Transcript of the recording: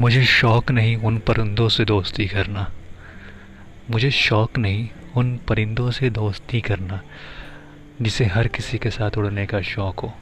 मुझे शौक नहीं उन परिंदों से दोस्ती करना। मुझे शौक नहीं उन परिंदों से दोस्ती करना, जिसे हर किसी के साथ उड़ने का शौक हो।